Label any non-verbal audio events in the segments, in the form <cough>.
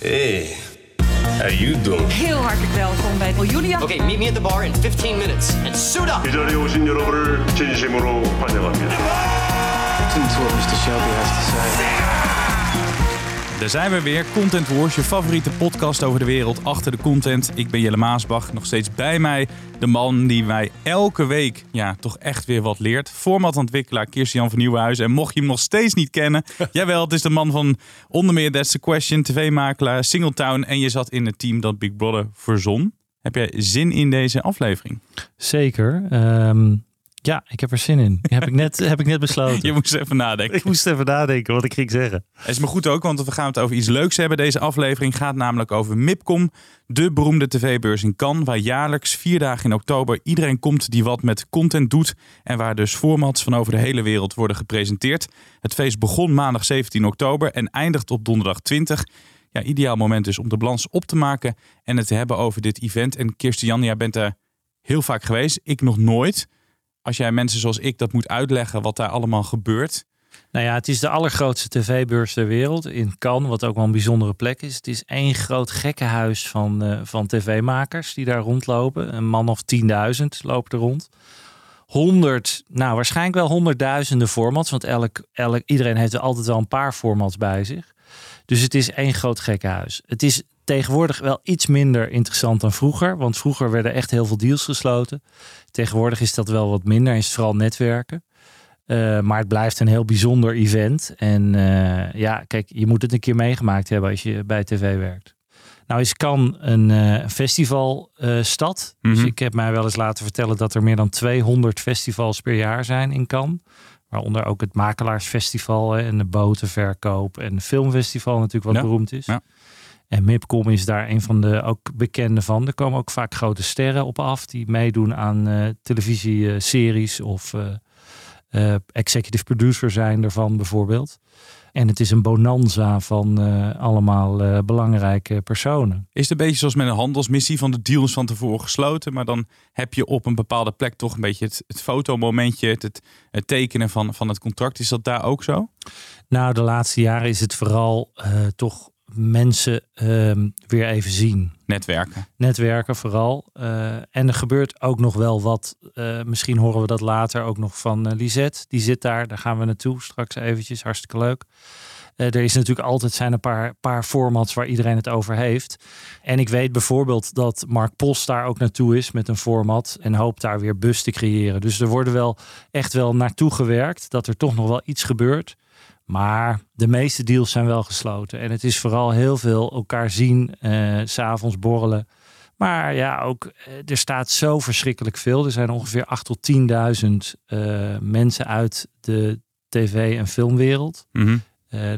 Hey, how you doing? Heel hartelijk welkom bij Julia. Okay, meet me at the bar in 15 minutes and suit up. 이 자리에 오신 여러분을 진심으로 환영합니다. Listen to what Mr. Shelby has to say. Daar zijn we weer. Content Wars, je favoriete podcast over de wereld achter de content. Ik ben Jelle Maasbach, nog steeds bij mij. De man die mij elke week ja, toch echt weer wat leert. Formatontwikkelaar Kirsten-Jan van Nieuwenhuizen. En mocht je hem nog steeds niet kennen, <laughs> jawel, het is de man van onder meer That's the Question, tv-makelaar, Singletown. En je zat in het team dat Big Brother verzon. Heb jij zin in deze aflevering? Zeker. Ehm, ja, ik heb er zin in. heb, ik net, heb ik net besloten. <laughs> Je moest even nadenken. Ik moest even nadenken wat ik ging zeggen. Het is me goed ook, want we gaan het over iets leuks hebben. Deze aflevering gaat namelijk over MIPCOM, de beroemde tv-beurs in Cannes, waar jaarlijks vier dagen in oktober iedereen komt die wat met content doet en waar dus formats van over de hele wereld worden gepresenteerd. Het feest begon maandag 17 oktober en eindigt op donderdag 20. Ja, ideaal moment dus om de balans op te maken en het te hebben over dit event. En Kirsten Jan, jij bent er heel vaak geweest, ik nog nooit. Als jij mensen zoals ik dat moet uitleggen wat daar allemaal gebeurt, Nou ja, het is de allergrootste tv-beurs ter wereld in Cannes, wat ook wel een bijzondere plek is. Het is één groot gekkenhuis van, eh, van tv-makers die daar rondlopen. Een man of 10.000 lopen er rond. 100, nou waarschijnlijk wel honderdduizenden formats, want elk, elk, iedereen heeft er altijd wel een paar formats bij zich. Dus het is één groot gekkenhuis. Het is tegenwoordig wel iets minder interessant dan vroeger, want vroeger werden echt heel veel deals gesloten. Tegenwoordig is dat wel wat minder, is vooral netwerken. Uh, maar het blijft een heel bijzonder event. En uh, ja, kijk, je moet het een keer meegemaakt hebben als je bij tv werkt. Nou is Cannes een uh, festivalstad. Mhm. Dus ik heb mij wel eens laten vertellen dat er meer dan 200 festivals per jaar zijn in Cannes. Waaronder ook het Makelaarsfestival hè, en de botenverkoop en het filmfestival natuurlijk wat Ja, beroemd is. ja. En MIPCOM is daar een van de ook bekende van. Er komen ook vaak grote sterren op af die meedoen aan eh, televisieseries of eh, eh, executive producer zijn ervan bijvoorbeeld. En het is een bonanza van allemaal belangrijke personen. Is het een beetje zoals met een handelsmissie van de deals van tevoren gesloten, maar dan heb je op een bepaalde plek toch een beetje het, het fotomomentje, het, het, het tekenen van, van het contract. Is dat daar ook zo? Nou, de laatste jaren is het vooral toch mensen ehm, weer even zien. Netwerken. netwerken vooral. Eh, en er gebeurt ook nog wel wat. eh, misschien horen we dat later ook nog van eh, Lisette. Die zit daar. Daar gaan we naartoe straks eventjes. Hartstikke leuk. Er is natuurlijk altijd zijn een paar, paar formats waar iedereen het over heeft. En ik weet bijvoorbeeld dat Mark Post daar ook naartoe is met een format. En hoopt daar weer bus te creëren. Dus er worden wel echt wel naartoe gewerkt. Dat er toch nog wel iets gebeurt. Maar de meeste deals zijn wel gesloten. En het is vooral heel veel elkaar zien, s s'avonds borrelen. Maar ja, ook eh, er staat zo verschrikkelijk veel. Er zijn ongeveer 8 tot 10.000 eh, mensen uit de tv- en filmwereld. Mhm.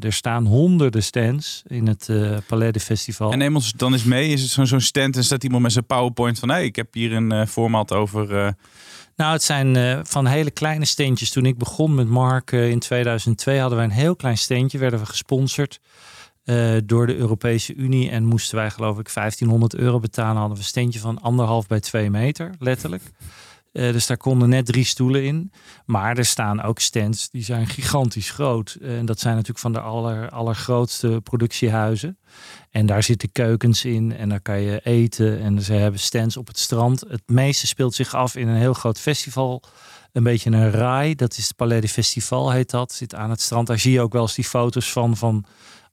Er staan honderden stands in het Palais de Festival. En neem ons dan eens mee. Is het zo'n zo'n stand en staat iemand met zijn PowerPoint van hé, ik heb hier een format over. Nou, het zijn eh, van hele kleine steentjes. Toen ik begon met Mark eh, in 2002 hadden wij een heel klein steentje. Werden we gesponsord eh, door de Europese Unie. En moesten wij geloof ik 1500 euro betalen. Hadden we een steentje van anderhalf bij twee meter, letterlijk. Eh, dus daar konden net drie stoelen in. Maar er staan ook stands die zijn gigantisch groot. Eh, En dat zijn natuurlijk van de aller, allergrootste productiehuizen. En daar zitten keukens in en daar kan je eten. En ze hebben stands op het strand. Het meeste speelt zich af in een heel groot festival. Een beetje een rai. Dat is het Palais de Festival heet dat. Zit aan het strand. Daar zie je ook wel eens die foto's van. van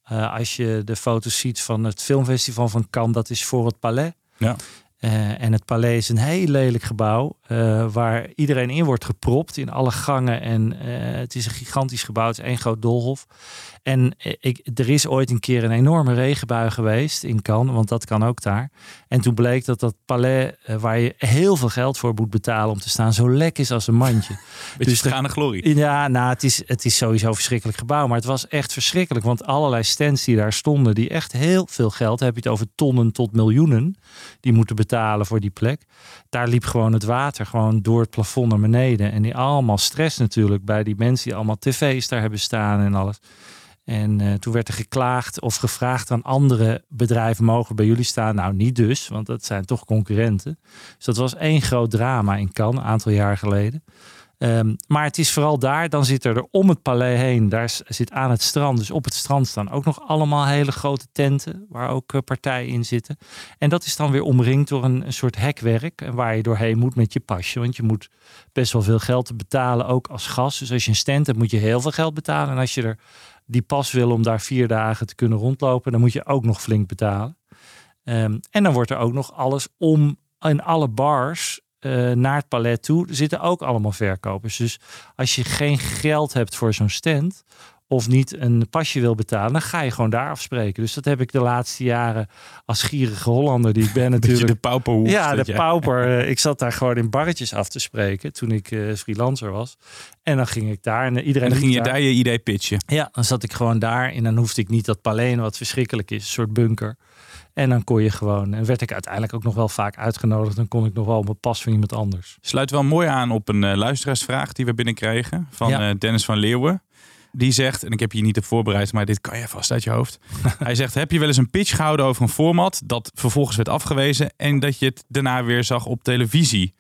eh, als je de foto's ziet van het filmfestival van Cannes. Dat is voor het Palais. Ja. Eh, en het Palais is een heel lelijk gebouw. eh, waar iedereen in wordt gepropt. In alle gangen. En eh, het is een gigantisch gebouw. Het is één groot doolhof. En eh, ik, er is ooit een keer een enorme regenbui geweest in Cannes, want dat kan ook daar. En toen bleek dat dat palais, eh, waar je heel veel geld voor moet betalen om te staan, zo lek is als een mandje. <laughs> beetje Dus de- glorie. Ja, nou, het is, het is sowieso een verschrikkelijk gebouw, maar het was echt verschrikkelijk. Want allerlei stands die daar stonden, die echt heel veel geld, heb je het over tonnen tot miljoenen, die moeten betalen voor die plek. Daar liep gewoon het water gewoon door het plafond naar beneden. En die allemaal stress natuurlijk bij die mensen die allemaal tv's daar hebben staan en alles. En eh, toen werd er geklaagd of gevraagd aan andere bedrijven mogen bij jullie staan. Nou, niet dus, want dat zijn toch concurrenten. Dus dat was één groot drama in Cannes, een aantal jaar geleden. Ehm, maar het is vooral daar, dan zit er, er om het palais heen, daar zit aan het strand, dus op het strand staan ook nog allemaal hele grote tenten, waar ook eh, partijen in zitten. En dat is dan weer omringd door een, soort hekwerk, en waar je doorheen moet met je pasje, want je moet best wel veel geld betalen, ook als gast. Dus als je een stand hebt, moet je heel veel geld betalen. En als je er die pas wil om daar vier dagen te kunnen rondlopen, dan moet je ook nog flink betalen. Ehm, en dan wordt er ook nog alles om in alle bars eh, naar het palet toe zitten ook allemaal verkopers. Dus als je geen geld hebt voor zo'n stand of niet een pasje wil betalen, dan ga je gewoon daar afspreken. Dus dat heb ik de laatste jaren als gierige Hollander die ik ben <laughs> natuurlijk. de pauperhoef. Ja, de pauper. <laughs> Eh, Ik zat daar gewoon in barretjes af te spreken toen ik eh, freelancer was. En dan ging ik daar en iedereen En dan ging je daar je idee pitchen. ja, dan zat ik gewoon daar en dan hoefde ik niet dat paleen wat verschrikkelijk is, een soort bunker. En dan kon je gewoon, en werd ik uiteindelijk ook nog wel vaak uitgenodigd. Dan kon ik nog wel op mijn pas van iemand anders. Sluit wel mooi aan op een eh, luisteraarsvraag die we binnenkregen van Ja. Dennis van Leeuwen. Die zegt, en ik heb je niet op voorbereid, maar dit kan je vast uit je hoofd. <laughs> Hij zegt, heb je wel eens een pitch gehouden over een format dat vervolgens werd afgewezen en dat je het daarna weer zag op televisie?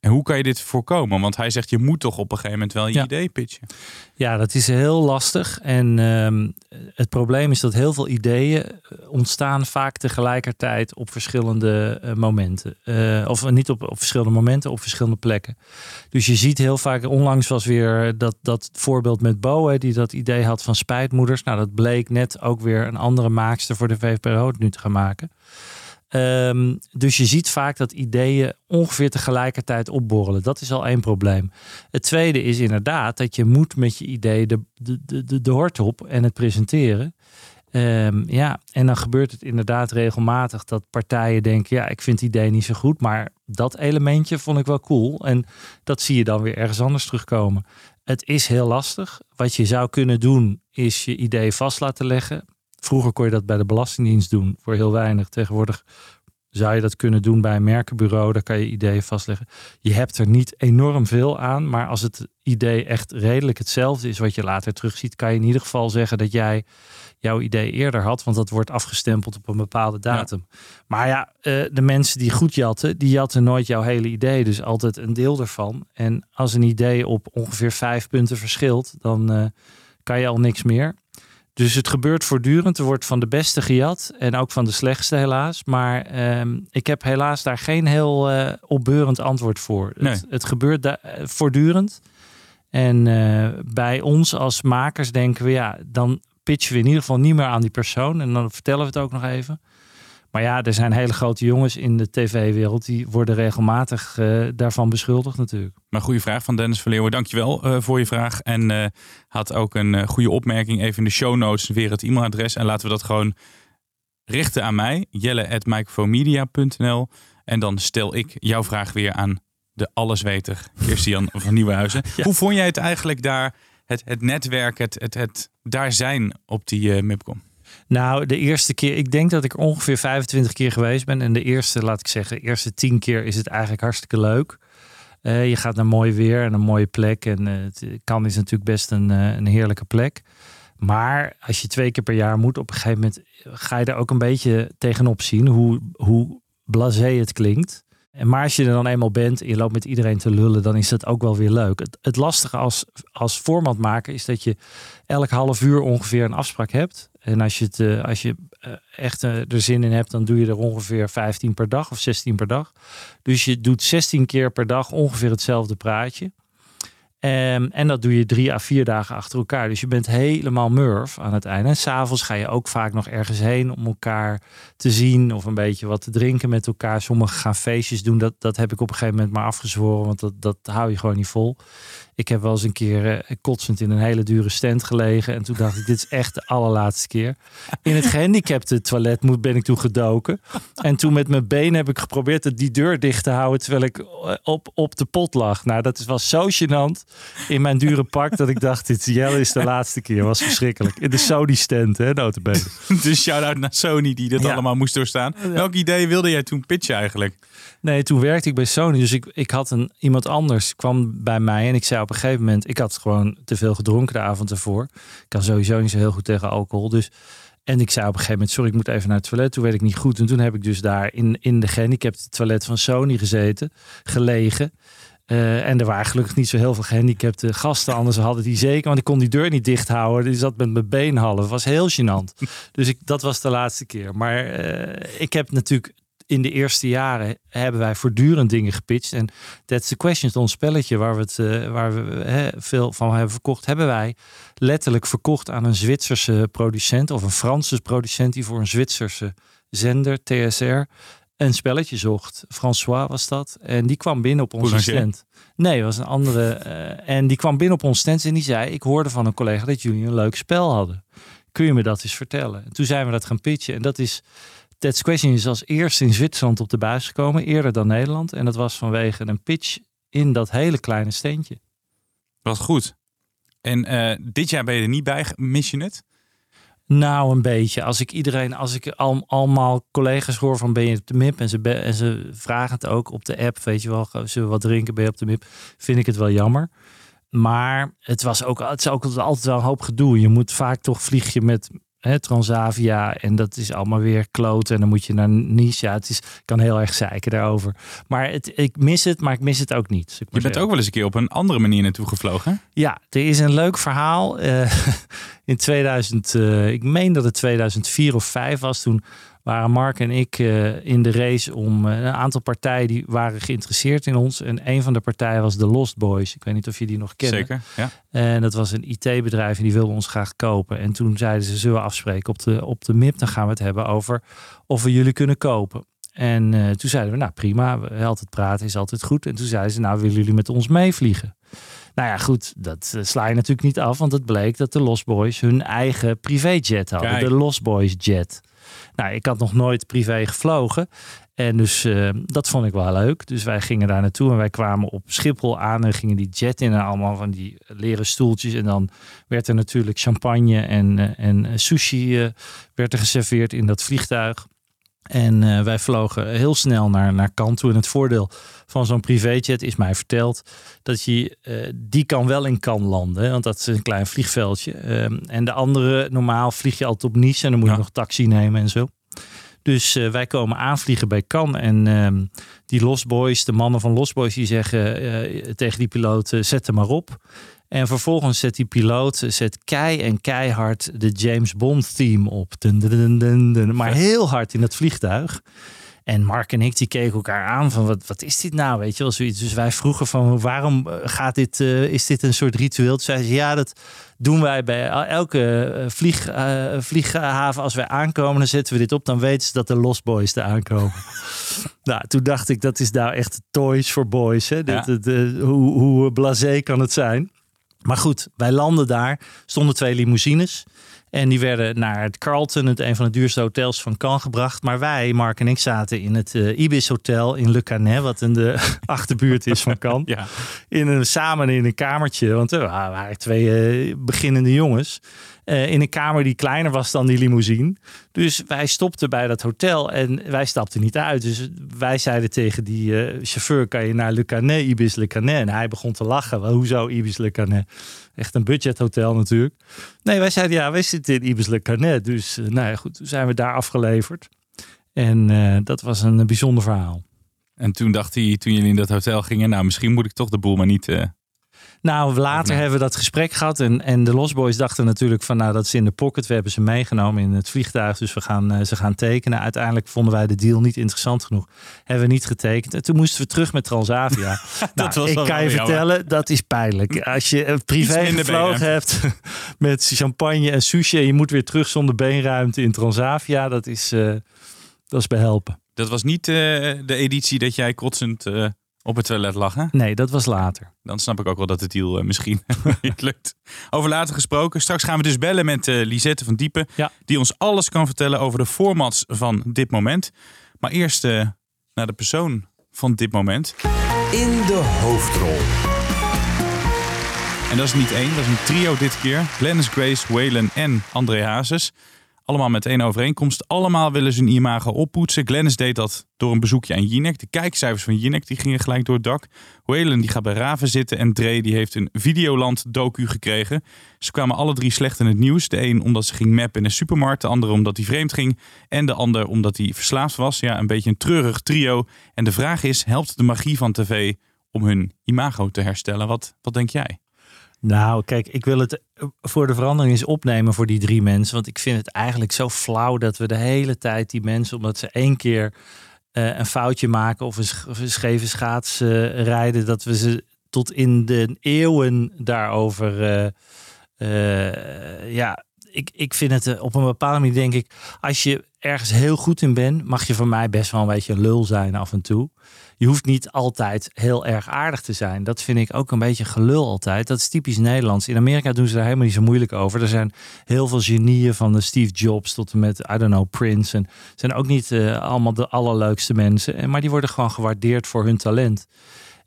En hoe kan je dit voorkomen? Want hij zegt, je moet toch op een gegeven moment wel je Ja. idee pitchen. Ja, dat is heel lastig. En ehm, het probleem is dat heel veel ideeën eh, ontstaan vaak tegelijkertijd op verschillende eh, momenten. Eh, of niet op, op verschillende momenten, op verschillende plekken. Dus je ziet heel vaak, onlangs was weer dat, dat voorbeeld met Bo, hè, die dat idee had van spijtmoeders. Nou, dat bleek net ook weer een andere maakster voor de VPRO nu te gaan maken. Ehm, dus je ziet vaak dat ideeën ongeveer tegelijkertijd opborrelen. Dat is al één probleem. Het tweede is inderdaad dat je moet met je idee de, de, de, de, hort op en het presenteren. Ehm, ja, en dan gebeurt het inderdaad regelmatig dat partijen denken: ja, ik vind het idee niet zo goed, maar dat elementje vond ik wel cool. En dat zie je dan weer ergens anders terugkomen. Het is heel lastig. Wat je zou kunnen doen, is je idee vast laten leggen. Vroeger kon je dat bij de Belastingdienst doen voor heel weinig. Tegenwoordig zou je dat kunnen doen bij een merkenbureau. Daar kan je ideeën vastleggen. Je hebt er niet enorm veel aan. Maar als het idee echt redelijk hetzelfde is wat je later terugziet, kan je in ieder geval zeggen dat jij jouw idee eerder had. Want dat wordt afgestempeld op een bepaalde datum. Maar ja, eh, de mensen die goed jatten, die jatten nooit jouw hele idee. Dus altijd een deel ervan. En als een idee op ongeveer vijf punten verschilt, dan eh, kan je al niks meer. Dus het gebeurt voortdurend. Er wordt van de beste gejat en ook van de slechtste helaas. Maar ehm, ik heb helaas daar geen heel eh, opbeurend antwoord voor. Nee. Het, het gebeurt eh, voortdurend. En eh, bij ons als makers denken we, ja, dan pitchen we in ieder geval niet meer aan die persoon. En dan vertellen we het ook nog even. Maar ja, er zijn hele grote jongens in de tv-wereld die worden regelmatig eh, daarvan beschuldigd natuurlijk. Maar goede vraag van Dennis van Leeuwen. Dankjewel eh voor je vraag. En eh, had ook een goede opmerking. Even in de show notes weer het e-mailadres. En laten we dat gewoon richten aan mij. Jelle.microfomedia.nl En dan stel ik jouw vraag weer aan de allesweter Kirstian van Nieuwenhuizen. <laughs> Hoe vond jij het eigenlijk daar, het, het netwerk, het, het, het daar zijn op die MIPCOM? Nou, de eerste keer, ik denk dat ik ongeveer 25 keer geweest ben. En de eerste, laat ik zeggen, de eerste 10 keer is het eigenlijk hartstikke leuk. Eh, je gaat naar mooi weer en een mooie plek. En eh, het kan is natuurlijk best een, eh, een heerlijke plek. Maar als je twee keer per jaar moet, op een gegeven moment ga je er ook een beetje tegenop zien hoe, hoe blasé het klinkt. Maar als je er dan eenmaal bent en je loopt met iedereen te lullen, dan is dat ook wel weer leuk. Het, het lastige als, als formatmaker is dat je elk half uur ongeveer een afspraak hebt. En als je, het, eh, als je eh, echt eh, er zin in hebt, dan doe je er ongeveer 15 per dag of 16 per dag. Dus je doet 16 keer per dag ongeveer hetzelfde praatje. Ehm, en dat doe je drie à vier dagen achter elkaar. Dus je bent helemaal murf aan het einde. En s'avonds ga je ook vaak nog ergens heen om elkaar te zien of een beetje wat te drinken met elkaar. Sommigen gaan feestjes doen. Dat, dat heb ik op een gegeven moment maar afgezworen, want dat, dat hou je gewoon niet vol. Ik heb wel eens een keer eh, kotsend in een hele dure stand gelegen. En toen dacht ik, dit is echt de allerlaatste keer. In het gehandicapte toilet moet, ben ik toen gedoken. En toen met mijn been heb ik geprobeerd die deur dicht te houden... terwijl ik eh, op, op de pot lag. Nou, dat was zo gênant in mijn dure pak... dat ik dacht, dit Jelle is de <laughs> laatste keer. was verschrikkelijk. In de Sony stand, hè, notabene. <laughs> Dus shout-out naar Sony die dat Ja. allemaal moest doorstaan. Welk idee wilde jij toen pitchen eigenlijk? Nee, toen werkte ik bij Sony. Dus ik, ik had een, iemand anders kwam bij mij. En ik zei op een gegeven moment... Ik had gewoon te veel gedronken de avond ervoor. Ik kan sowieso niet zo heel goed tegen alcohol. Dus, en ik zei op een gegeven moment... Sorry, ik moet even naar het toilet. Toen werd ik niet goed. En toen heb ik dus daar in, in de gehandicapte toilet van Sony gezeten. Gelegen. Eh, en er waren gelukkig niet zo heel veel gehandicapte gasten. Anders hadden die zeker, want ik kon die deur niet dicht houden. Die zat met mijn been half. Het was heel gênant. <laughs> dus ik, dat was de laatste keer. Maar eh, ik heb natuurlijk in de eerste jaren hebben wij voortdurend dingen gepitcht. En That's the Question, ons spelletje waar we, het, eh, waar we veel van hebben verkocht, hebben wij letterlijk verkocht aan een Zwitserse producent of een Franse producent die voor een Zwitserse zender, TSR, een spelletje zocht. François was dat. En die kwam binnen op onze Boulanger? stand. Nee, was een andere. eh, en die kwam binnen op onze stand en die zei: Ik hoorde van een collega dat jullie een leuk spel hadden. Kun je me dat eens vertellen? En toen zijn we dat gaan pitchen. En dat is. That's Question is als eerste in Zwitserland op de buis gekomen, eerder dan Nederland. En dat was vanwege een pitch in dat hele kleine steentje. Wat goed. En eh, dit jaar ben je er niet bij. Mis je het? Nou, een beetje. Als ik iedereen, als ik al, allemaal collega's hoor van ben je op de MIP en ze, en ze vragen het ook op de app, weet je wel, zullen we wat drinken, ben je op de MIP, vind ik het wel jammer. Maar het was ook, het is ook altijd wel een hoop gedoe. Je moet vaak toch vlieg je met hè, Transavia en dat is allemaal weer kloten en dan moet je naar Nice. Ja, het is, kan heel erg zeiken daarover. Maar het, ik mis het, maar ik mis het ook niet. Je bent zeggen. ook wel eens een keer op een andere manier naartoe gevlogen. Ja, er is een leuk verhaal. Eh, <laughs> in 2000, eh, ik meen dat het 2004 of 5 was. Toen waren Mark en ik eh, in de race om eh, een aantal partijen die waren geïnteresseerd in ons. En een van de partijen was de Lost Boys. Ik weet niet of je die nog kennen. Zeker. Ja. En dat was een IT-bedrijf en die wilde ons graag kopen. En toen zeiden ze, zullen we afspreken op de, op de MIP? Dan gaan we het hebben over of we jullie kunnen kopen. En eh, toen zeiden we, nou prima, we- altijd praten is altijd goed. En toen zeiden ze, nou willen jullie met ons meevliegen? Nou ja, goed, dat eh, sla je natuurlijk niet af, want het bleek dat de Lost Boys hun eigen privéjet hadden. Kijk. De Lost Boys Jet. Nou, ik had nog nooit privé gevlogen. En dus eh, dat vond ik wel leuk. Dus wij gingen daar naartoe en wij kwamen op Schiphol aan en gingen die jet in en allemaal van die leren stoeltjes. En dan werd er natuurlijk champagne en, en sushi werd er geserveerd in dat vliegtuig. En eh, wij vlogen heel snel naar, naar toe. En het voordeel van zo'n privéjet is mij verteld dat je eh, die kan wel in Cannes landen. hè, Want dat is een klein vliegveldje. Ehm, en de andere, normaal vlieg je altijd op Nice en dan moet Ja. je nog taxi nemen en zo. Dus eh, wij komen aanvliegen bij Cannes. En ehm, die Lost Boys, de mannen van Lost Boys, die zeggen tegen die piloot, zet hem maar op. En vervolgens zet die piloot, zet kei en keihard de James Bond theme op. Dun, dun, dun, maar heel hard in het vliegtuig. En Mark en ik die keken elkaar aan van wat, wat is dit nou, weet je wel zoiets. Dus wij vroegen van waarom eh, gaat dit, eh, is dit een soort ritueel? Toen zei ze ja, dat doen wij bij elke eh, vlieg, vlieghaven. Als wij aankomen, dan zetten we dit op. Dan weten ze dat de Lost Boys er aankomen. <laughs> nou, toen dacht ik, dat is nou echt toys for boys. Hè? Dit, Ja. het, hoe, hoe blasé kan het zijn? Maar goed, wij landen daar. Stonden twee limousines. En die werden naar het Carlton, het een van de duurste hotels van Cannes, gebracht. Maar wij, Mark en ik, zaten in het eh, Ibis Hotel in Le Canet, wat in de <laughs> achterbuurt is van Cannes. <laughs> Ja. In een, samen in een kamertje, want er waren twee eh, beginnende jongens. Eh, in een kamer die kleiner was dan die limousine. Dus wij stopten bij dat hotel en wij stapten niet uit. Dus wij zeiden tegen die eh, chauffeur, kan je naar Le Canet, Ibis Le Canet? En hij begon te lachen. Hoezo Ibis Le Canet? Echt een budgethotel natuurlijk. Nee, wij zeiden ja, wij zitten in Ibis Le Canet. Dus eh, nou ja, goed, toen zijn we daar afgeleverd. En dat was een bijzonder verhaal. En toen dacht hij, toen jullie in dat hotel gingen, nou misschien moet ik toch de boel maar niet. Nou, later nee. hebben we dat gesprek gehad. En, en de Lost Boys dachten natuurlijk van, nou, dat is in de pocket. We hebben ze meegenomen in het vliegtuig. Dus we gaan eh, ze gaan tekenen. Uiteindelijk vonden wij de deal niet interessant genoeg. Hebben we niet getekend. En toen moesten we terug met Transavia. <laughs> nou, was ik kan je jammer. vertellen, dat is pijnlijk. Als je een privé gevlogen hebt <laughs> met champagne en sushi. En je moet weer terug zonder beenruimte in Transavia. Dat is, eh, dat is behelpen. Dat was niet eh, de editie dat jij kotsend op het toilet lag. Hè? Nee, dat was later. Dan snap ik ook wel dat het deal eh, misschien <laughs> niet lukt. Over later gesproken. Straks gaan we dus bellen met eh, Lisette van Diepen. Ja. Die ons alles kan vertellen over de formats van dit moment. Maar eerst eh, naar de persoon van dit moment. In de hoofdrol. En dat is niet één, dat is een trio dit keer. Glennis Grace, Waylon en André Hazes. Allemaal met één overeenkomst. Allemaal willen ze hun imago oppoetsen. Glennis deed dat door een bezoekje aan Jinek. De kijkcijfers van Jinek die gingen gelijk door het dak. Waylon die gaat bij Raven zitten. En Dre die heeft een Videoland docu gekregen. Ze kwamen alle drie slecht in het nieuws. De een omdat ze ging mappen in een supermarkt. De andere omdat hij vreemd ging. En de ander omdat hij verslaafd was. Ja, een beetje een treurig trio. En de vraag is, helpt de magie van tv om hun imago te herstellen. Wat, wat denk jij? Nou, kijk, ik wil het voor de verandering eens opnemen voor die drie mensen. Want ik vind het eigenlijk zo flauw dat we de hele tijd die mensen, omdat ze één keer uh, een foutje maken of een, of scheve schaats uh, rijden, dat we ze tot in de eeuwen daarover. Ja, ik, ik vind het op een bepaalde manier, denk ik, als je ergens heel goed in bent, mag je van mij best wel een beetje een lul zijn af en toe je hoeft niet altijd heel erg aardig te zijn. Dat vind ik ook een beetje gelul altijd. Dat is typisch Nederlands. In Amerika doen ze daar helemaal niet zo moeilijk over. Er zijn heel veel genieën van de Steve Jobs tot en met, I don't know, Prince. En zijn ook niet uh, allemaal de allerleukste mensen. Maar die worden gewoon gewaardeerd voor hun talent.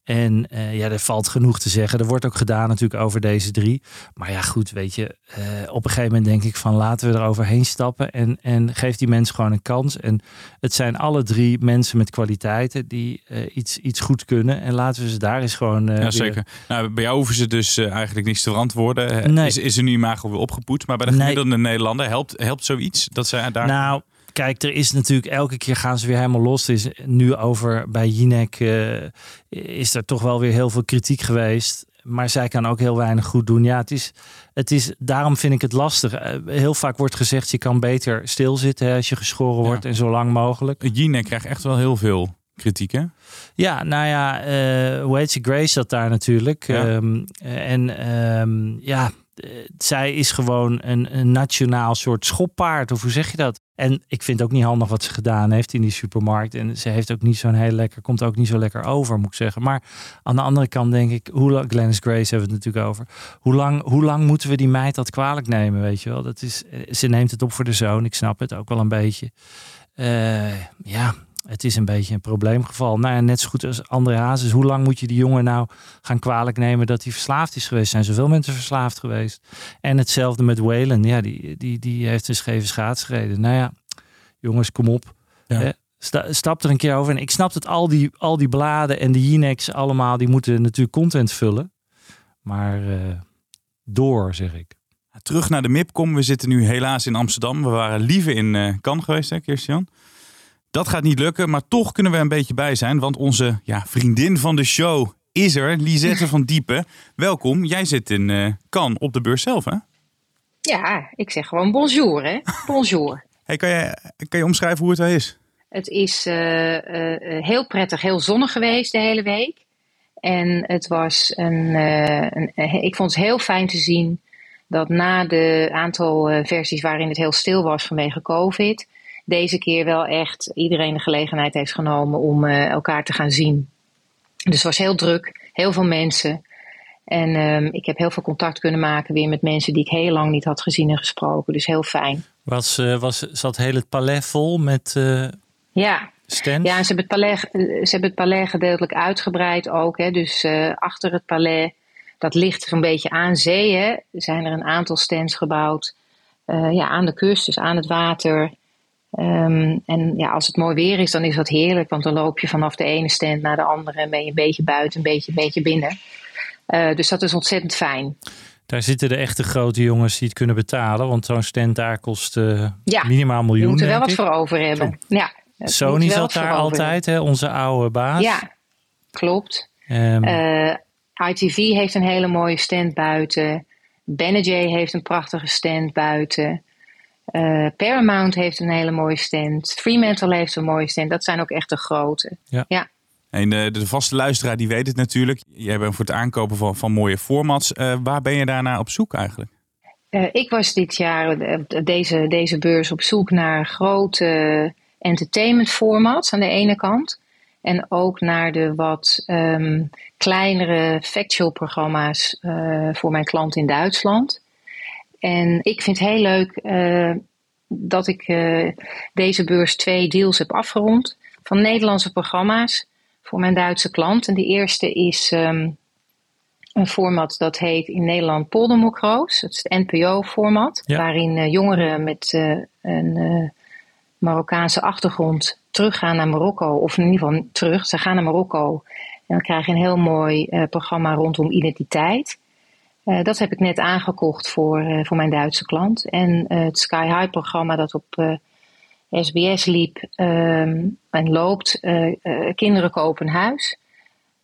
En uh, ja, er valt genoeg te zeggen. Er wordt ook gedaan natuurlijk over deze drie. Maar ja, goed, weet je, uh, op een gegeven moment denk ik van laten we er overheen stappen en, en geef die mensen gewoon een kans. En het zijn alle drie mensen met kwaliteiten die uh, iets, iets goed kunnen. En laten we ze daar eens gewoon. ja, weer... zeker. Nou, bij jou hoeven ze dus eigenlijk niets te verantwoorden. Nee. Is, is er nu imago weer opgepoet? Maar bij de gemiddelde nee. Nederlander helpt, helpt zoiets dat zij daar. Nou, kijk, er is natuurlijk elke keer gaan ze weer helemaal los. Er is nu over bij Jinek uh, is er toch wel weer heel veel kritiek geweest. Maar zij kan ook heel weinig goed doen. Ja, het is, het is, daarom vind ik het lastig. Heel vaak wordt gezegd, je kan beter stilzitten hè, als je geschoren wordt ja. en zo lang mogelijk. Jinek krijgt echt wel heel veel kritiek, hè? Ja, nou ja, uh, hoe heet ze? Grace zat daar natuurlijk. Ja. Um, en um, ja, zij is gewoon een, een, nationaal soort schoppaard, of hoe zeg je dat? En ik vind ook niet handig wat ze gedaan heeft in die supermarkt. En ze heeft ook niet zo'n heel lekker, komt ook niet zo lekker over, moet ik zeggen. Maar aan de andere kant denk ik, hoe lang, Glennis Grace hebben we het natuurlijk over. Hoe lang, hoe lang moeten we die meid dat kwalijk nemen, weet je wel? Dat is, ze neemt het op voor de zoon, ik snap het ook wel een beetje. Uh, ja, het is een beetje een probleemgeval. Nou ja, net zo goed als André Hazes. Hoe lang moet je die jongen nou gaan kwalijk nemen dat hij verslaafd is geweest? Er zijn zoveel mensen verslaafd geweest. En hetzelfde met Whalen. Ja, die, die, die heeft een scheve schaats gereden. Nou ja, jongens, kom op. Ja. Sta, stap er een keer over. En ik snap dat al die, al die bladen en de Jinex allemaal, die moeten natuurlijk content vullen. Maar uh, door, zeg ik. Terug naar de MIPCOM. We zitten nu helaas in Amsterdam. We waren liever in uh, Cannes geweest, hè, Kirstian? Dat gaat niet lukken, maar toch kunnen we een beetje bij zijn. Want onze ja, vriendin van de show is er, Lisette van Diepen. Welkom. Jij zit in uh, Cannes op de beurs zelf, hè? Ja, ik zeg gewoon bonjour, hè? Bonjour. <laughs> hey, kan, je, kan je omschrijven hoe het daar is? Het is uh, uh, heel prettig, heel zonnig geweest de hele week. En het was een, een, ik vond het heel fijn te zien dat na de aantal versies waarin het heel stil was vanwege COVID, deze keer wel echt iedereen de gelegenheid heeft genomen om uh, elkaar te gaan zien. Dus het was heel druk, heel veel mensen. En um, ik heb heel veel contact kunnen maken weer met mensen die ik heel lang niet had gezien en gesproken. Dus heel fijn. Was, uh, was, zat heel het palais vol met uh, ja. stands? Ja, en ze hebben, het palais, ze hebben het palais gedeeltelijk uitgebreid ook. Hè. Dus achter het palais, dat ligt er een beetje aan zee. Hè, zijn er een aantal stands gebouwd. ja, aan de kust, dus aan het water. Um, en ja, als het mooi weer is, dan is dat heerlijk. Want dan loop je vanaf de ene stand naar de andere en ben je een beetje buiten, een beetje, een beetje binnen. Uh, dus dat is ontzettend fijn. Daar zitten de echte grote jongens die het kunnen betalen. Want zo'n stand daar kost uh, ja, minimaal miljoen. Je moet er wel wat voor over hebben. Ja, Sony zat daar altijd, hè, onze oude baas. Ja, klopt. Um, uh, ITV heeft een hele mooie stand buiten. Benajay heeft een prachtige stand buiten. Uh, Paramount heeft een hele mooie stand. Fremantle heeft een mooie stand. Dat zijn ook echt de grote. Ja. ja. En de, de, vaste luisteraar die weet het natuurlijk. Jij bent voor het aankopen van, van mooie formats. Uh, waar ben je daarna op zoek eigenlijk? Uh, ik was dit jaar deze, deze beurs op zoek naar grote entertainment formats aan de ene kant. En ook naar de wat um, kleinere factual programma's voor mijn klant in Duitsland. En ik vind het heel leuk uh, dat ik uh, deze beurs twee deals heb afgerond van Nederlandse programma's voor mijn Duitse klant. En de eerste is um, een format dat heet in Nederland Poldermokroos. Dat is het NPO-format, ja. waarin uh, jongeren met een Marokkaanse achtergrond teruggaan naar Marokko. Of in ieder geval terug, ze gaan naar Marokko. En dan krijg je een heel mooi programma rondom identiteit. Uh, dat heb ik net aangekocht voor, uh, voor mijn Duitse klant. En uh, het Sky High programma dat op SBS liep um, en loopt, Kinderen kopen een huis.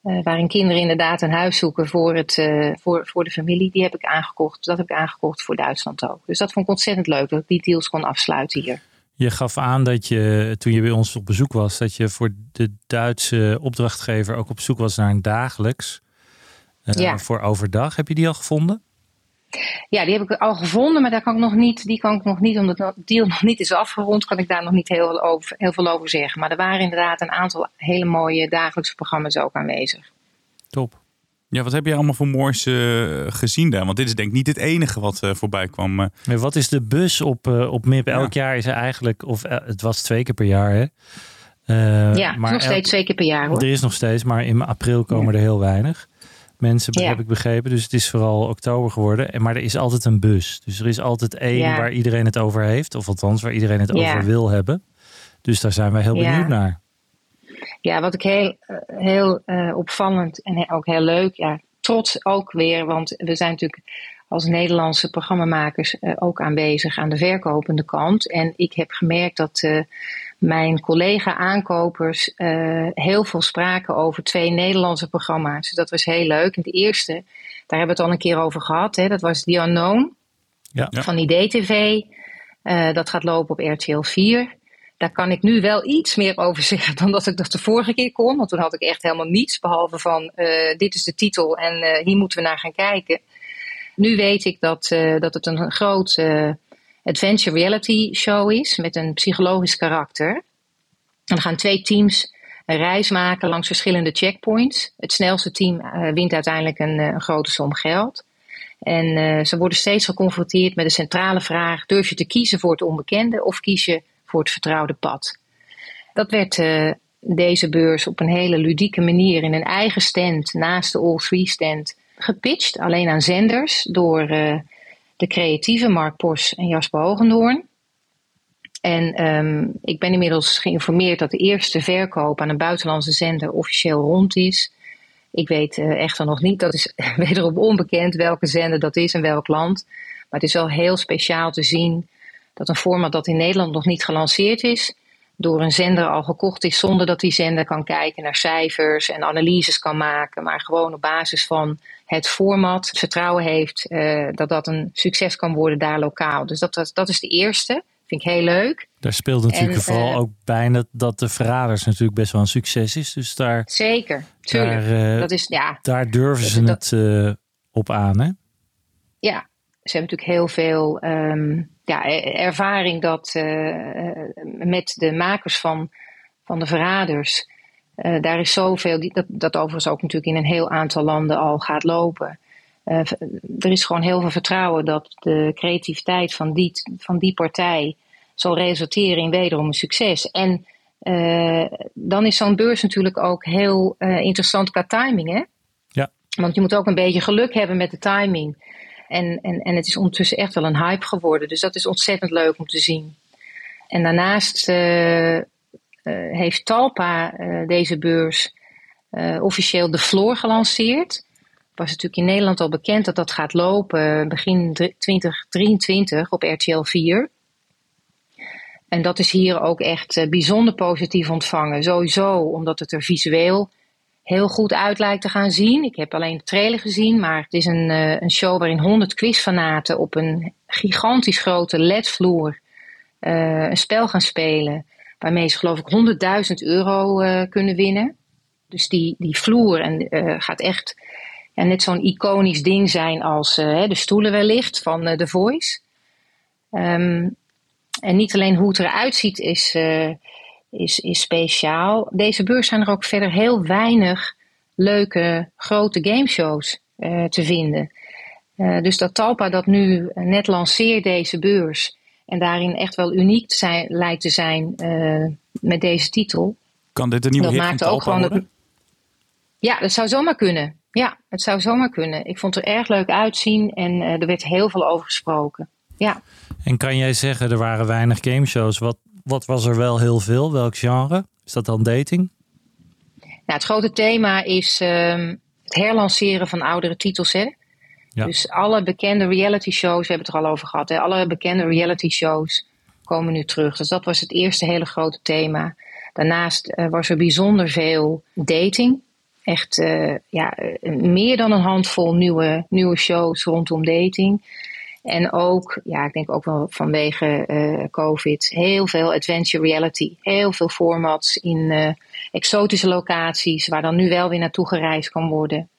Waarin kinderen inderdaad een huis zoeken voor, het, voor, voor de familie. Die heb ik aangekocht. Dat heb ik aangekocht voor Duitsland ook. Dus dat vond ik ontzettend leuk dat ik die deals kon afsluiten hier. Je gaf aan dat je, toen je bij ons op bezoek was, dat je voor de Duitse opdrachtgever ook op zoek was naar een dagelijks. Uh, ja. Voor overdag. Heb je die al gevonden? Ja, die heb ik al gevonden, maar daar kan ik nog niet, die kan ik nog niet, omdat de deal nog niet is afgerond, kan ik daar nog niet heel, over, heel veel over zeggen. Maar er waren inderdaad een aantal hele mooie dagelijkse programma's ook aanwezig. Top. Ja, wat heb je allemaal voor moois uh, gezien daar? Want dit is denk ik niet het enige wat uh, voorbij kwam. Uh. wat is de bus op, op MIP? Elk ja. jaar is er eigenlijk, of het was twee keer per jaar hè? ja, maar nog steeds twee keer per jaar hoor. Er is nog steeds, maar in april komen ja. er heel weinig mensen, ja. heb ik begrepen. Dus het is vooral oktober geworden. Maar er is altijd een bus. Dus er is altijd één ja. waar iedereen het over heeft. Of althans, waar iedereen het ja. over wil hebben. Dus daar zijn wij heel benieuwd naar. Ja, wat ik heel, heel uh, opvallend en ook heel leuk. Ja, trots ook weer. Want we zijn natuurlijk als Nederlandse programmamakers uh, ook aanwezig aan de verkopende kant. En ik heb gemerkt dat... Uh, mijn collega-aankopers uh, heel veel spraken over twee Nederlandse programma's. Dat was heel leuk. En de eerste, daar hebben we het al een keer over gehad. Hè, dat was The Unknown ja. van IDTV. Uh, dat gaat lopen op RTL 4. Daar kan ik nu wel iets meer over <laughs> zeggen dan dat ik dat de vorige keer kon. Want toen had ik echt helemaal niets. Behalve van uh, dit is de titel en hier moeten we naar gaan kijken. Nu weet ik dat, dat het een groot adventure reality show is met een psychologisch karakter. En dan gaan twee teams een reis maken langs verschillende checkpoints. Het snelste team uh, wint uiteindelijk een, uh, een, grote som geld. En uh, ze worden steeds geconfronteerd met de centrale vraag: durf je te kiezen voor het onbekende of kies je voor het vertrouwde pad? Dat werd deze beurs op een hele ludieke manier in een eigen stand naast de All Three stand gepitcht, alleen aan zenders, door de creatieve Mark Pors en Jasper Hogendoorn. En um, ik ben inmiddels geïnformeerd dat de eerste verkoop aan een buitenlandse zender officieel rond is. Ik weet uh, echter nog niet, dat is <laughs> wederom onbekend welke zender dat is en welk land. Maar het is wel heel speciaal te zien dat een format dat in Nederland nog niet gelanceerd is, door een zender al gekocht is zonder dat die zender kan kijken naar cijfers en analyses kan maken, maar gewoon op basis van het format vertrouwen heeft uh, dat dat een succes kan worden daar lokaal. Dus dat, dat, dat is de eerste. Vind ik heel leuk. Daar speelt natuurlijk en, vooral uh, ook bij dat, dat de Verraders natuurlijk best wel een succes is. Dus daar, zeker, tuurlijk. Daar, uh, dat is, ja, daar durven ze dat, het op aan, hè? Ja, ze hebben natuurlijk heel veel um, ja, ervaring dat, met de makers van, van de Verraders. Uh, daar is zoveel, dat, dat overigens ook natuurlijk in een heel aantal landen al gaat lopen. Uh, er is gewoon heel veel vertrouwen dat de creativiteit van die, van die partij zal resulteren in wederom een succes. En dan is zo'n beurs natuurlijk ook heel interessant qua timing. Hè? Ja. Want je moet ook een beetje geluk hebben met de timing. En, en, en het is ondertussen echt wel een hype geworden. Dus dat is ontzettend leuk om te zien. En daarnaast uh, heeft Talpa uh, deze beurs officieel de floor gelanceerd. Was natuurlijk in Nederland al bekend dat dat gaat lopen begin 2023 op RTL 4. En dat is hier ook echt bijzonder positief ontvangen. Sowieso omdat het er visueel heel goed uit lijkt te gaan zien. Ik heb alleen de trailer gezien, maar het is een, een show waarin 100 quizfanaten op een gigantisch grote ledvloer een spel gaan spelen waarmee ze geloof ik 100.000 euro uh, kunnen winnen. Dus die, die vloer en, uh, gaat echt ja, net zo'n iconisch ding zijn als uh, de stoelen wellicht van The Voice. Um, en niet alleen hoe het eruit ziet is, is, is speciaal. Deze beurs zijn er ook verder heel weinig leuke grote gameshows te vinden. dus dat Talpa dat nu net lanceert, deze beurs en daarin echt wel uniek te zijn, lijkt te zijn uh, met deze titel. Kan dit een nieuwe dat maakt ook gewoon het, Ja, dat zou zomaar kunnen. Ja, het zou zomaar kunnen. Ik vond het er erg leuk uitzien en uh, er werd heel veel over gesproken. Ja. En kan jij zeggen, er waren weinig gameshows. Wat, wat was er wel heel veel? Welk genre? Is dat dan dating? Nou, het grote thema is uh, het herlanceren van oudere titels. Hè? Dus alle bekende reality shows, we hebben het er al over gehad, hè, alle bekende reality shows komen nu terug. Dus dat was het eerste hele grote thema. Daarnaast uh, was er bijzonder veel dating. echt uh, ja, meer dan een handvol nieuwe, nieuwe shows rondom dating. En ook, ja, ik denk ook wel vanwege uh, COVID, heel veel adventure reality. Heel veel formats in uh, exotische locaties, waar dan nu wel weer naartoe gereisd kan worden.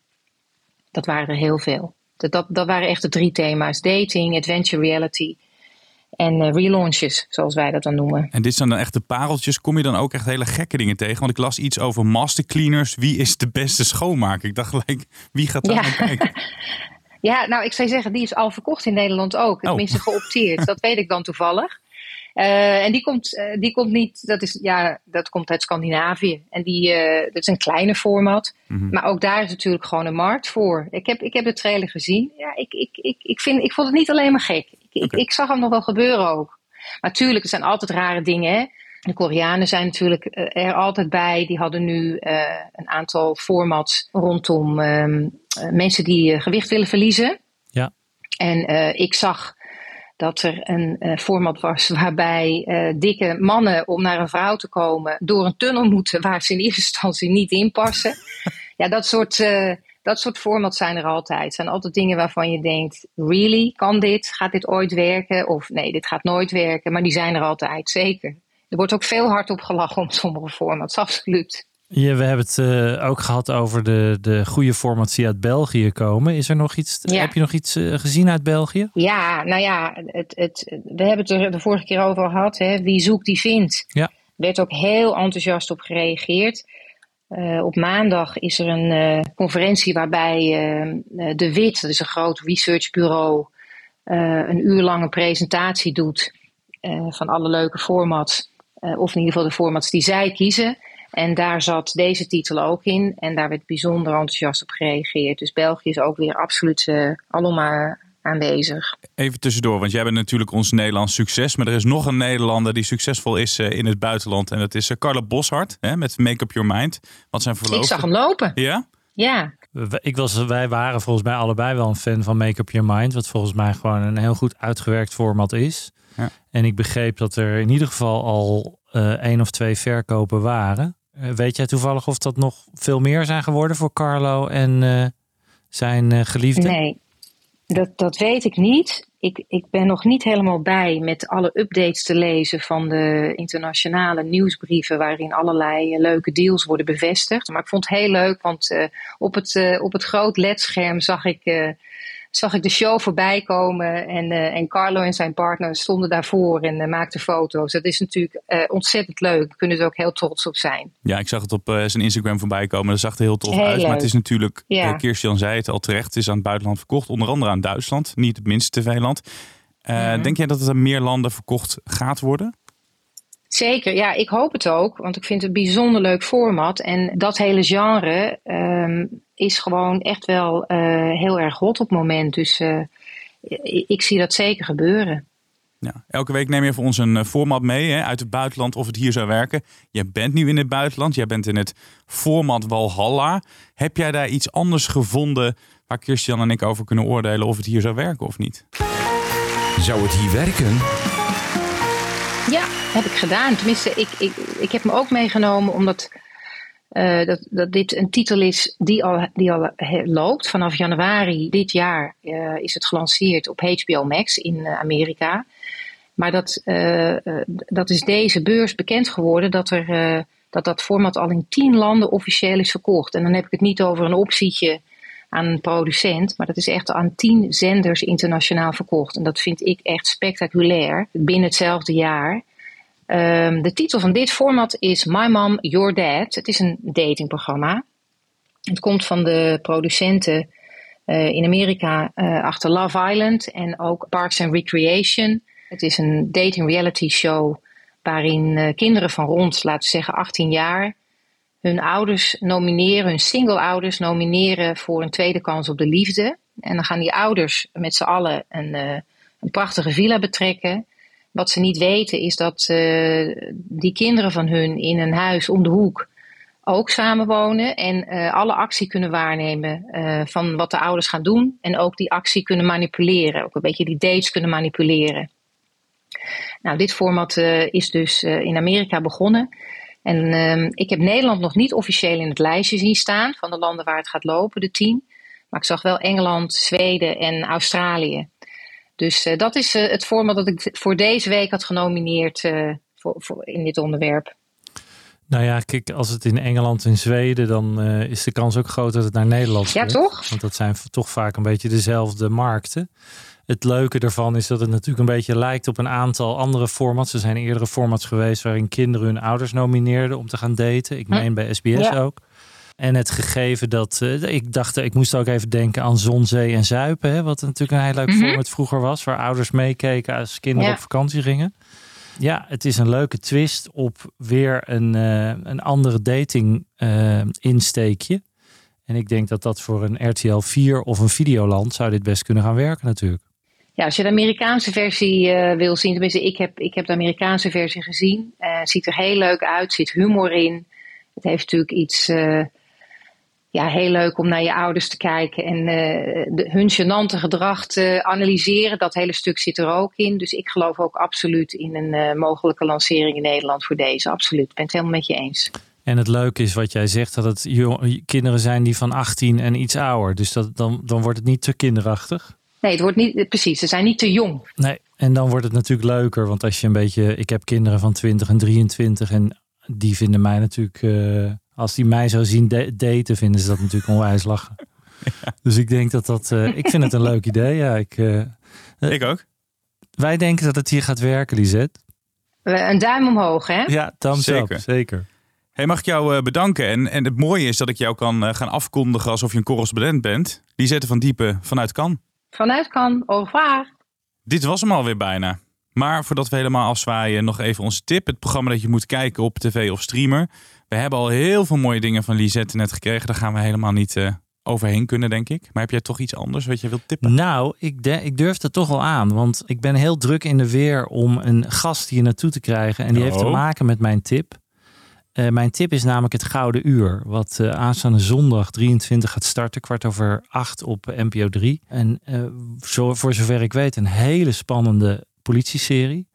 Dat waren er heel veel. Dat, dat, dat waren echt de drie thema's: dating, adventure reality en uh, relaunches, zoals wij dat dan noemen. En dit zijn dan echt de pareltjes. Kom je dan ook echt hele gekke dingen tegen? Want ik las iets over mastercleaners. Wie is de beste schoonmaker? Ik dacht gelijk, wie gaat daar ja. naar kijken? <laughs> Ja, nou, ik zou zeggen, die is al verkocht in Nederland ook. Tenminste, oh. geopteerd. dat weet ik dan toevallig. Uh, <laughs> en die komt, uh, die komt niet, dat, is, ja, dat komt uit Scandinavië. En die, uh, dat is een kleine format. Mm -hmm. Maar ook daar is natuurlijk gewoon een markt voor. Ik heb, ik heb de trailer gezien. Ja, ik, ik, ik, ik, vind, ik vond het niet alleen maar gek. Ik, okay. ik, ik zag hem nog wel gebeuren ook. Maar tuurlijk, er zijn altijd rare dingen. Hè? De Koreanen zijn natuurlijk er altijd bij. Die hadden nu een aantal formats rondom um, mensen die gewicht willen verliezen. Ja. En ik zag dat er een uh, format was waarbij dikke mannen om naar een vrouw te komen door een tunnel <laughs> moeten waar ze in eerste instantie niet in passen. <laughs> ja, dat soort, dat soort formats zijn er altijd. Het zijn altijd dingen waarvan je denkt, really, kan dit? Gaat dit ooit werken? Of nee, dit gaat nooit werken. Maar die zijn er altijd, zeker. Er wordt ook veel hard op gelachen om sommige formats, absoluut. Ja, we hebben het uh, ook gehad over de, de goede formats die uit België komen. Is er nog iets, ja. Heb je nog iets uh, gezien uit België? Ja, nou ja, het, het, we hebben het er de vorige keer over gehad. Hè? Wie zoekt, die vindt. Ja. werd ook heel enthousiast op gereageerd. Uh, op maandag is er een conferentie waarbij De Wit, dat is een groot researchbureau, een uur lange presentatie doet van alle leuke formats. Of in ieder geval de formats die zij kiezen. En daar zat deze titel ook in. En daar werd bijzonder enthousiast op gereageerd. Dus België is ook weer absoluut uh, allemaal aanwezig. Even tussendoor, want jij bent natuurlijk ons Nederlands succes. Maar er is nog een Nederlander die succesvol is uh, in het buitenland. En dat is uh, Carla Boshart hè, met Make Up Your Mind. Wat zijn verloofde. Ik zag hem lopen. Ja? Ja. Ik was, wij waren volgens mij allebei wel een fan van Make Up Your Mind. Wat volgens mij gewoon een heel goed uitgewerkt format is. Ja. En ik begreep dat er in ieder geval al uh, één of twee verkopen waren. Uh, weet jij toevallig of dat nog veel meer zijn geworden voor Carlo en uh, zijn geliefde? Nee, dat, dat weet ik niet. Ik, ik ben nog niet helemaal bij met alle updates te lezen van de internationale nieuwsbrieven, waarin allerlei leuke deals worden bevestigd. Maar ik vond het heel leuk, want op, het, op het groot ledscherm zag ik zag ik de show voorbij komen. En, uh, en Carlo en zijn partner stonden daarvoor en uh, maakten foto's. Dat is natuurlijk uh, ontzettend leuk. Daar kunnen ze ook heel trots op zijn. Ja, ik zag het op zijn Instagram voorbij komen. Dat zag er heel tof heel uit. Leuk. Maar het is natuurlijk, ja. Zei het al terecht, het is aan het buitenland verkocht. Onder andere aan Duitsland, niet het minste tv-land. -hmm. Denk jij dat het aan meer landen verkocht gaat worden? Zeker, ja, ik hoop het ook. Want ik vind het een bijzonder leuk format. En dat hele genre um, is gewoon echt wel uh, heel erg hot op het moment. Dus uh, ik zie dat zeker gebeuren. Ja, elke week neem je voor ons een format mee hè, uit het buitenland of het hier zou werken. Jij bent nu in het buitenland, jij bent in het format Walhalla. Heb jij daar iets anders gevonden waar Christian en ik over kunnen oordelen of het hier zou werken of niet? Zou het hier werken? Ja, heb ik gedaan. Tenminste, ik, ik, ik heb me ook meegenomen omdat uh, dat, dat dit een titel is die al, die al loopt. Vanaf januari dit jaar uh, is het gelanceerd op HBO Max in Amerika. Maar dat, dat is deze beurs bekend geworden dat, er, dat dat format al in tien landen officieel is verkocht. En dan heb ik het niet over een optietje aan een producent, maar dat is echt aan tien zenders internationaal verkocht. En dat vind ik echt spectaculair binnen hetzelfde jaar. Um, de titel van dit format is My Mom, Your Dad. Het is een datingprogramma. Het komt van de producenten uh, in Amerika uh, achter Love Island en ook Parks and Recreation. Het is een dating reality show waarin uh, kinderen van rond, laten we zeggen, 18 jaar hun ouders nomineren, hun single ouders nomineren voor een tweede kans op de liefde. En dan gaan die ouders met z'n allen een, een prachtige villa betrekken. Wat ze niet weten is dat uh, die kinderen van hun in een huis om de hoek ook samenwonen en uh, alle actie kunnen waarnemen uh, van wat de ouders gaan doen. En ook die actie kunnen manipuleren, ook een beetje die dates kunnen manipuleren. Nou, dit format is dus in Amerika begonnen. En ehm, ik heb Nederland nog niet officieel in het lijstje zien staan van de landen waar het gaat lopen, de tien. Maar ik zag wel Engeland, Zweden en Australië. Dus uh, dat is uh, het format dat ik voor deze week had genomineerd uh, voor, voor, in dit onderwerp. Nou ja, kijk, als het in Engeland en Zweden, dan is de kans ook groot dat het naar Nederland Ja, komt. toch? Want dat zijn toch vaak een beetje dezelfde markten. Het leuke ervan is dat het natuurlijk een beetje lijkt op een aantal andere formats. Er zijn eerdere formats geweest waarin kinderen hun ouders nomineerden om te gaan daten. Ik meen bij SBS Ja. ook. En het gegeven dat, uh, ik dacht, ik moest ook even denken aan Zon, Zee en Zuipen. Hè, wat natuurlijk een heel leuk Mhm. format vroeger was. Waar ouders meekeken als kinderen Ja. op vakantie gingen. Ja, het is een leuke twist op weer een, uh, een andere dating uh, insteekje. En ik denk dat dat voor een RTL 4 of een Videoland zou dit best kunnen gaan werken natuurlijk. Ja, als je de Amerikaanse versie uh, wil zien, tenminste ik heb, ik heb de Amerikaanse versie gezien. Ziet er heel leuk uit, zit humor in. Het heeft natuurlijk iets ja, heel leuk om naar je ouders te kijken en de, hun gênante gedrag te analyseren. Dat hele stuk zit er ook in. Dus ik geloof ook absoluut in een mogelijke lancering in Nederland voor deze. Absoluut, ik ben het helemaal met je eens. En het leuke is wat jij zegt, dat het jong, kinderen zijn die van 18 en iets ouder. Dus dat, dan, dan wordt het niet te kinderachtig. Nee, het wordt niet, precies. Ze zijn niet te jong. Nee, en dan wordt het natuurlijk leuker. Want als je een beetje. Ik heb kinderen van 20 en 23. En die vinden mij natuurlijk. Uh, als die mij zo zien daten, vinden ze dat natuurlijk onwijs lachen. <laughs> Ja. Dus ik denk dat dat. Uh, <laughs> ik vind het een leuk idee. Ja, ik, uh, ik ook. Wij denken dat het hier gaat werken, Lisette. Een duim omhoog, hè? Ja, thumbs zeker. Up, zeker. Hey, mag ik jou bedanken? En, en het mooie is dat ik jou kan gaan afkondigen alsof je een correspondent bent. Lisette van Diepen vanuit Kan. Vanuit kan. Au revoir. Dit was hem alweer bijna. Maar voordat we helemaal afzwaaien, nog even onze tip. Het programma dat je moet kijken op tv of streamer. We hebben al heel veel mooie dingen van Lisette net gekregen. Daar gaan we helemaal niet uh, overheen kunnen, denk ik. Maar heb jij toch iets anders wat je wilt tippen? Nou, ik, de, ik durf het toch wel aan. Want ik ben heel druk in de weer om een gast hier naartoe te krijgen. En die oh. heeft te maken met mijn tip. Uh, mijn tip is namelijk het Gouden Uur. Wat uh, aanstaande zondag 23 gaat starten. Kwart over acht op NPO 3. En uh, zo, voor zover ik weet een hele spannende politieserie.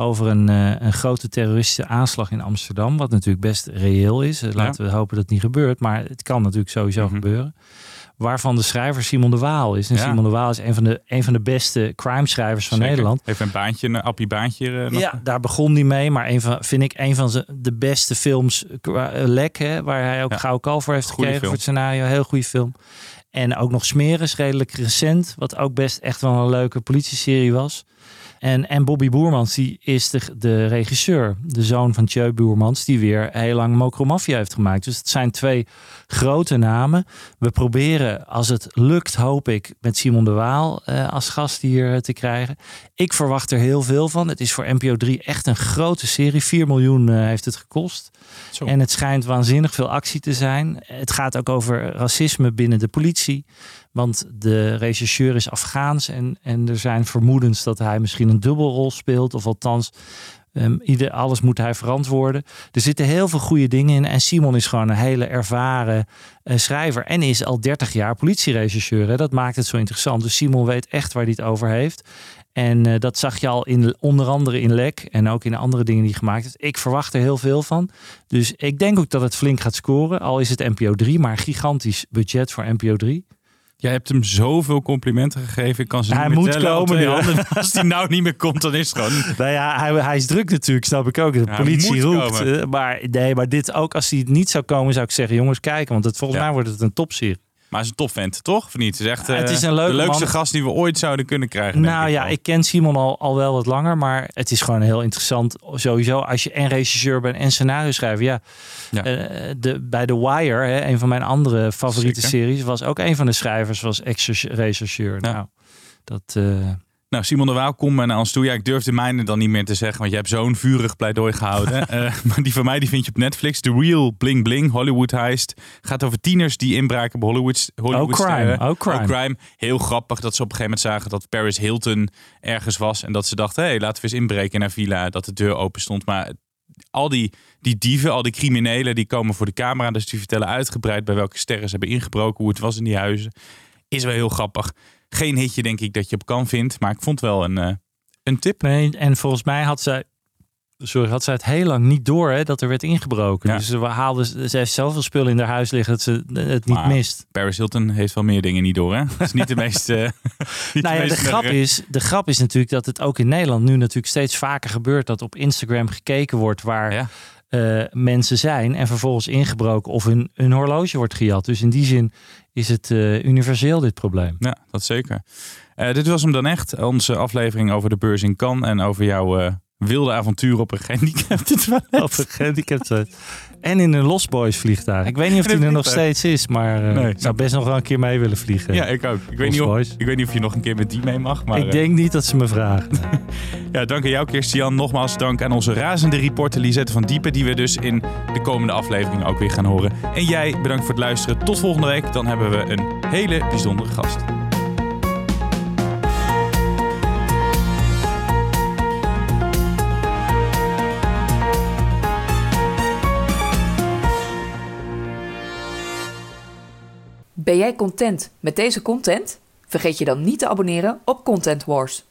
Over een, een grote terroristische aanslag in Amsterdam. Wat natuurlijk best reëel is. Laten ja. we hopen dat het niet gebeurt. Maar het kan natuurlijk sowieso mm -hmm. gebeuren. Waarvan de schrijver Simon de Waal is. En ja. Simon de Waal is een van de, een van de beste crime-schrijvers van Zeker. Nederland. Heeft een baantje, een appie baantje. Uh, ja, daar begon hij mee. Maar een van, vind ik een van de beste films. Uh, Lek, hè, waar hij ook ja. Kalf voor heeft Goeie gekregen film. voor het scenario. Heel goede film. En ook nog Smeres, redelijk recent. Wat ook best echt wel een leuke politieserie was. En, en Bobby Boermans, die is de, de regisseur. De zoon van Tjeu Boermans, die weer heel lang Mokromafia heeft gemaakt. Dus het zijn twee grote namen. We proberen, als het lukt, hoop ik, met Simon de Waal uh, als gast hier te krijgen. Ik verwacht er heel veel van. Het is voor NPO 3 echt een grote serie. 4 miljoen uh, heeft het gekost. Zo. En het schijnt waanzinnig veel actie te zijn. Het gaat ook over racisme binnen de politie. Want de rechercheur is Afghaans en, en er zijn vermoedens dat hij misschien een dubbelrol speelt. Of althans, um, ieder, alles moet hij verantwoorden. Er zitten heel veel goede dingen in. En Simon is gewoon een hele ervaren uh, schrijver. En is al 30 jaar politierechercheur. Hè? Dat maakt het zo interessant. Dus Simon weet echt waar hij het over heeft. En uh, dat zag je al in, onder andere in Lek en ook in andere dingen die gemaakt heeft. Ik verwacht er heel veel van. Dus ik denk ook dat het flink gaat scoren. Al is het NPO 3, maar gigantisch budget voor NPO 3. Jij hebt hem zoveel complimenten gegeven. Ik kan ze hij niet moet tellen, komen. Handen, <laughs> als hij nou niet meer komt, dan is het gewoon. Nou ja, hij, hij is druk natuurlijk, snap ik ook. De Ja, politie moet roept. komen. eh, Maar, nee, maar dit ook, als hij niet zou komen, zou ik zeggen: jongens, kijken. Want het, volgens Ja. mij wordt het een topserie. Maar hij is een topvent, toch? Of niet? Het is echt Ja, het eh, is een leuke de leukste man. gast die we ooit zouden kunnen krijgen. Nou ja, wel. ik ken Simon al, al wel wat langer, maar het is gewoon heel interessant. Sowieso, als je en regisseur bent en scenario schrijver. Ja, Ja. eh, de, bij The Wire, hè, een van mijn andere favoriete Zeker. series, was ook een van de schrijvers, was ex-regisseur. Ja. Nou, dat. eh, Nou, Simon de Waal, kom maar naar ons toe. Ja, ik durf de mijne dan niet meer te zeggen, want je hebt zo'n vurig pleidooi gehouden. <laughs> Eh, maar die van mij, die vind je op Netflix. The Real Bling Bling, Hollywood Heist. Gaat over tieners die inbraken bij Hollywood. Hollywood Oh, crime. sterren. Oh, crime. Heel grappig dat ze op een gegeven moment zagen dat Paris Hilton ergens was. En dat ze dachten, hé, hey, laten we eens inbreken naar villa. Dat de deur open stond. Maar al die, die dieven, al die criminelen, die komen voor de camera. Dus die vertellen uitgebreid bij welke sterren ze hebben ingebroken. Hoe het was in die huizen. Is wel heel grappig. Geen hitje denk ik dat je op kan vindt. Maar ik vond wel een, eh, een tip. nee, en volgens mij had zij Sorry, had zij het heel lang niet door hè, dat er werd ingebroken. Ja. Dus ze haalde, ze heeft zoveel spullen in haar huis liggen dat ze het niet Maar mist. Paris Hilton heeft wel meer dingen niet door, hè? Dat is niet de <laughs> meest... niet Nou ja, de grap, is, de grap is natuurlijk dat het ook in Nederland nu natuurlijk steeds vaker gebeurt dat op Instagram gekeken wordt waar Ja. eh, mensen zijn en vervolgens ingebroken of hun, hun horloge wordt gejat. Dus in die zin is het eh, universeel dit probleem. Ja, dat zeker. Eh, dit was hem dan echt. Onze aflevering over de beurs in Cannes en over jouw eh, wilde avontuur op een <laughs> gehandicapte toilet. Op een gehandicapte. En in een Lost Boys vliegtuig. Ik weet niet of die er nog steeds is, maar eh, Nee. ik zou best nog wel een keer mee willen vliegen. Ja, ik ook. Ik weet, niet of, Boys. ik weet niet of je nog een keer met die mee mag. Maar, ik eh, denk niet dat ze me vragen. <laughs> Ja, dank aan jou, Christian. Nogmaals dank aan onze razende reporter Lisette van Diepen, die we dus in de komende aflevering ook weer gaan horen. En jij, bedankt voor het luisteren. Tot volgende week. Dan hebben we een hele bijzondere gast. Ben jij content met deze content? Vergeet je dan niet te abonneren op Content Wars.